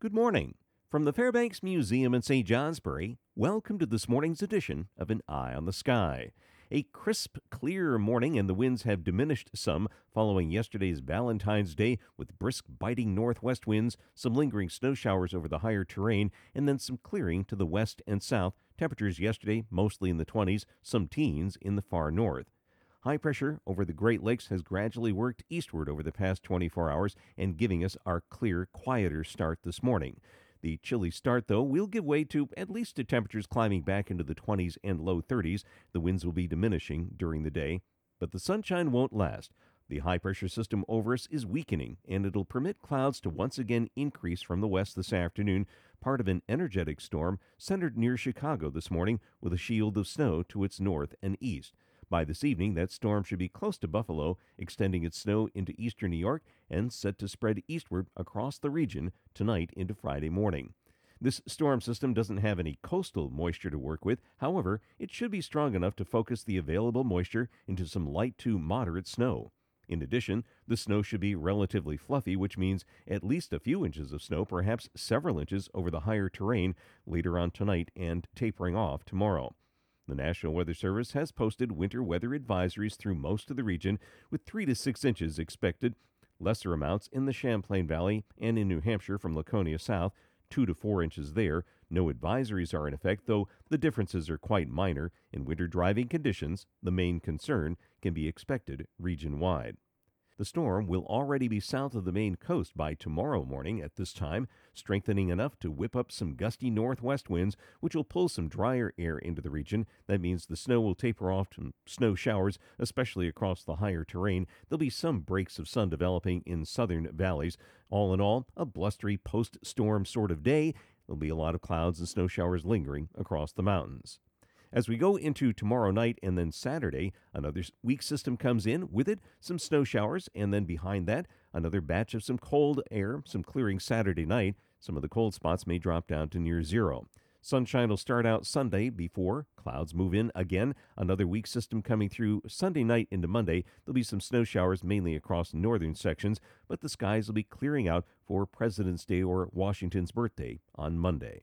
Good morning. From the Fairbanks Museum in St. Johnsbury, welcome to this morning's edition of An Eye on the Sky. A crisp, clear morning, and the winds have diminished some following yesterday's Valentine's Day with brisk, biting northwest winds, some lingering snow showers over the higher terrain, and then some clearing to the west and south. Temperatures yesterday mostly in the 20s, some teens in the far north. High pressure over the Great Lakes has gradually worked eastward over the past 24 hours and giving us our clear, quieter start this morning. The chilly start, though, will give way to at least to temperatures climbing back into the 20s and low 30s. The winds will be diminishing during the day, but the sunshine won't last. The high pressure system over us is weakening, and it'll permit clouds to once again increase from the west this afternoon, part of an energetic storm centered near Chicago this morning with a shield of snow to its north and east. By this evening, that storm should be close to Buffalo, extending its snow into eastern New York and set to spread eastward across the region tonight into Friday morning. This storm system doesn't have any coastal moisture to work with. However, it should be strong enough to focus the available moisture into some light to moderate snow. In addition, the snow should be relatively fluffy, which means at least a few inches of snow, perhaps several inches over the higher terrain later on tonight and tapering off tomorrow. The National Weather Service has posted winter weather advisories through most of the region, with 3 to 6 inches expected. Lesser amounts in the Champlain Valley and in New Hampshire from Laconia south, 2 to 4 inches there. No advisories are in effect, though the differences are quite minor. In winter driving conditions, the main concern can be expected region wide. The storm will already be south of the Maine coast by tomorrow morning at this time, strengthening enough to whip up some gusty northwest winds, which will pull some drier air into the region. That means the snow will taper off to snow showers, especially across the higher terrain. There'll be some breaks of sun developing in southern valleys. All in all, a blustery post storm sort of day. There'll be a lot of clouds and snow showers lingering across the mountains. As we go into tomorrow night and then Saturday, another weak system comes in. With it, some snow showers, and then behind that, another batch of some cold air, some clearing Saturday night. Some of the cold spots may drop down to near zero. Sunshine will start out Sunday before clouds move in again. Another weak system coming through Sunday night into Monday. There'll be some snow showers mainly across northern sections, but the skies will be clearing out for President's Day or Washington's birthday on Monday.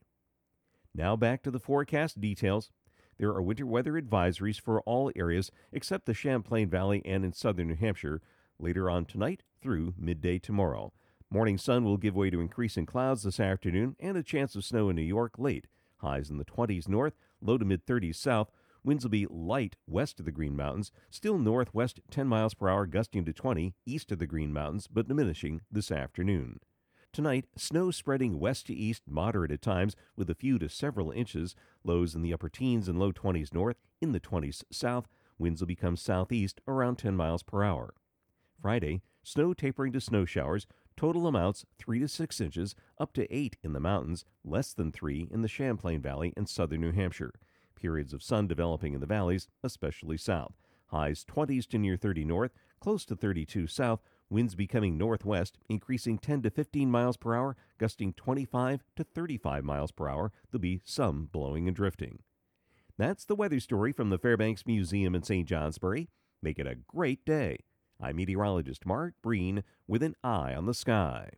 Now back to the forecast details. There are winter weather advisories for all areas except the Champlain Valley and in southern New Hampshire later on tonight through midday tomorrow. Morning sun will give way to increasing clouds this afternoon and a chance of snow in New York late. Highs in the 20s north, low to mid 30s south. Winds will be light west of the Green Mountains, still northwest 10 miles per hour, gusting to 20 east of the Green Mountains, but diminishing this afternoon. Tonight, snow spreading west to east, moderate at times, with a few to several inches. Lows in the upper teens and low 20s north, in the 20s south. Winds will become southeast around 10 miles per hour. Friday, snow tapering to snow showers. Total amounts 3 to 6 inches, up to 8 in the mountains, less than 3 in the Champlain Valley and southern New Hampshire. Periods of sun developing in the valleys, especially south. Highs 20s to near 30 north, close to 32 south, Winds becoming northwest, increasing 10 to 15 miles per hour, gusting 25 to 35 miles per hour. There'll be some blowing and drifting. That's the weather story from the Fairbanks Museum in St. Johnsbury. Make it a great day. I'm meteorologist Mark Breen with an eye on the sky.